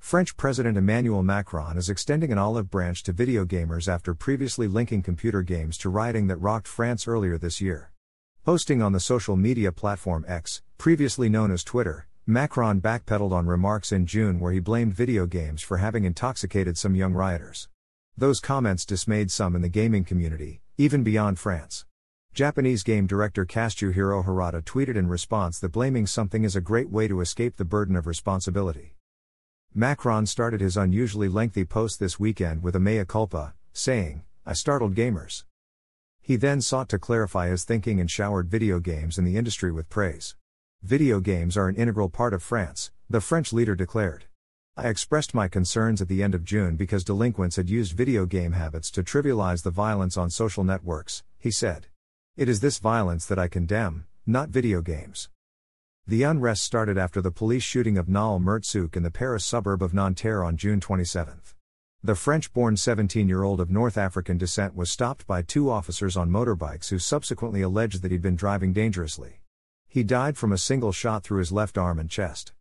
French President Emmanuel Macron is extending an olive branch to video gamers after previously linking computer games to rioting that rocked France earlier this year. Posting on the social media platform X, previously known as Twitter, Macron backpedaled on remarks in June where he blamed video games for having intoxicated some young rioters. Those comments dismayed some in the gaming community, even beyond France. Japanese game director Kazuhiro Harada tweeted in response that blaming something is a great way to escape the burden of responsibility. Macron started his unusually lengthy post this weekend with a mea culpa, saying, I startled gamers. He then sought to clarify his thinking and showered video games and the industry with praise. Video games are an integral part of France, the French leader declared. I expressed my concerns at the end of June because delinquents had used video game habits to trivialize the violence on social networks, he said. It is this violence that I condemn, not video games. The unrest started after the police shooting of Naël Merzouk in the Paris suburb of Nanterre on June 27. The French born 17 year old of North African descent was stopped by two officers on motorbikes who subsequently alleged that he'd been driving dangerously. He died from a single shot through his left arm and chest.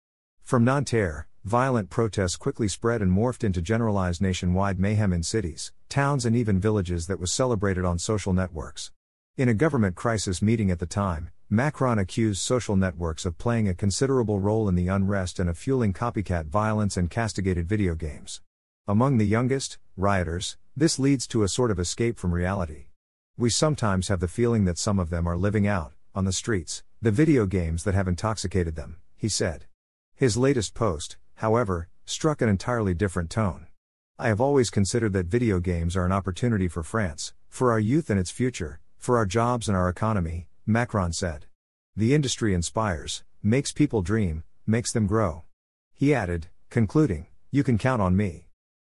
From Nanterre, violent protests quickly spread and morphed into generalized nationwide mayhem in cities, towns, and even villages that was celebrated on social networks. In a government crisis meeting at the time, Macron accused social networks of playing a considerable role in the unrest and of fueling copycat violence and castigated video games. Among the youngest, rioters, this leads to a sort of escape from reality. We sometimes have the feeling that some of them are living out, on the streets, the video games that have intoxicated them, he said. His latest post, however, struck an entirely different tone. I have always considered that video games are an opportunity for France, for our youth and its future, for our jobs and our economy, Macron said. The industry inspires, makes people dream, makes them grow. He added, concluding, You can count on me.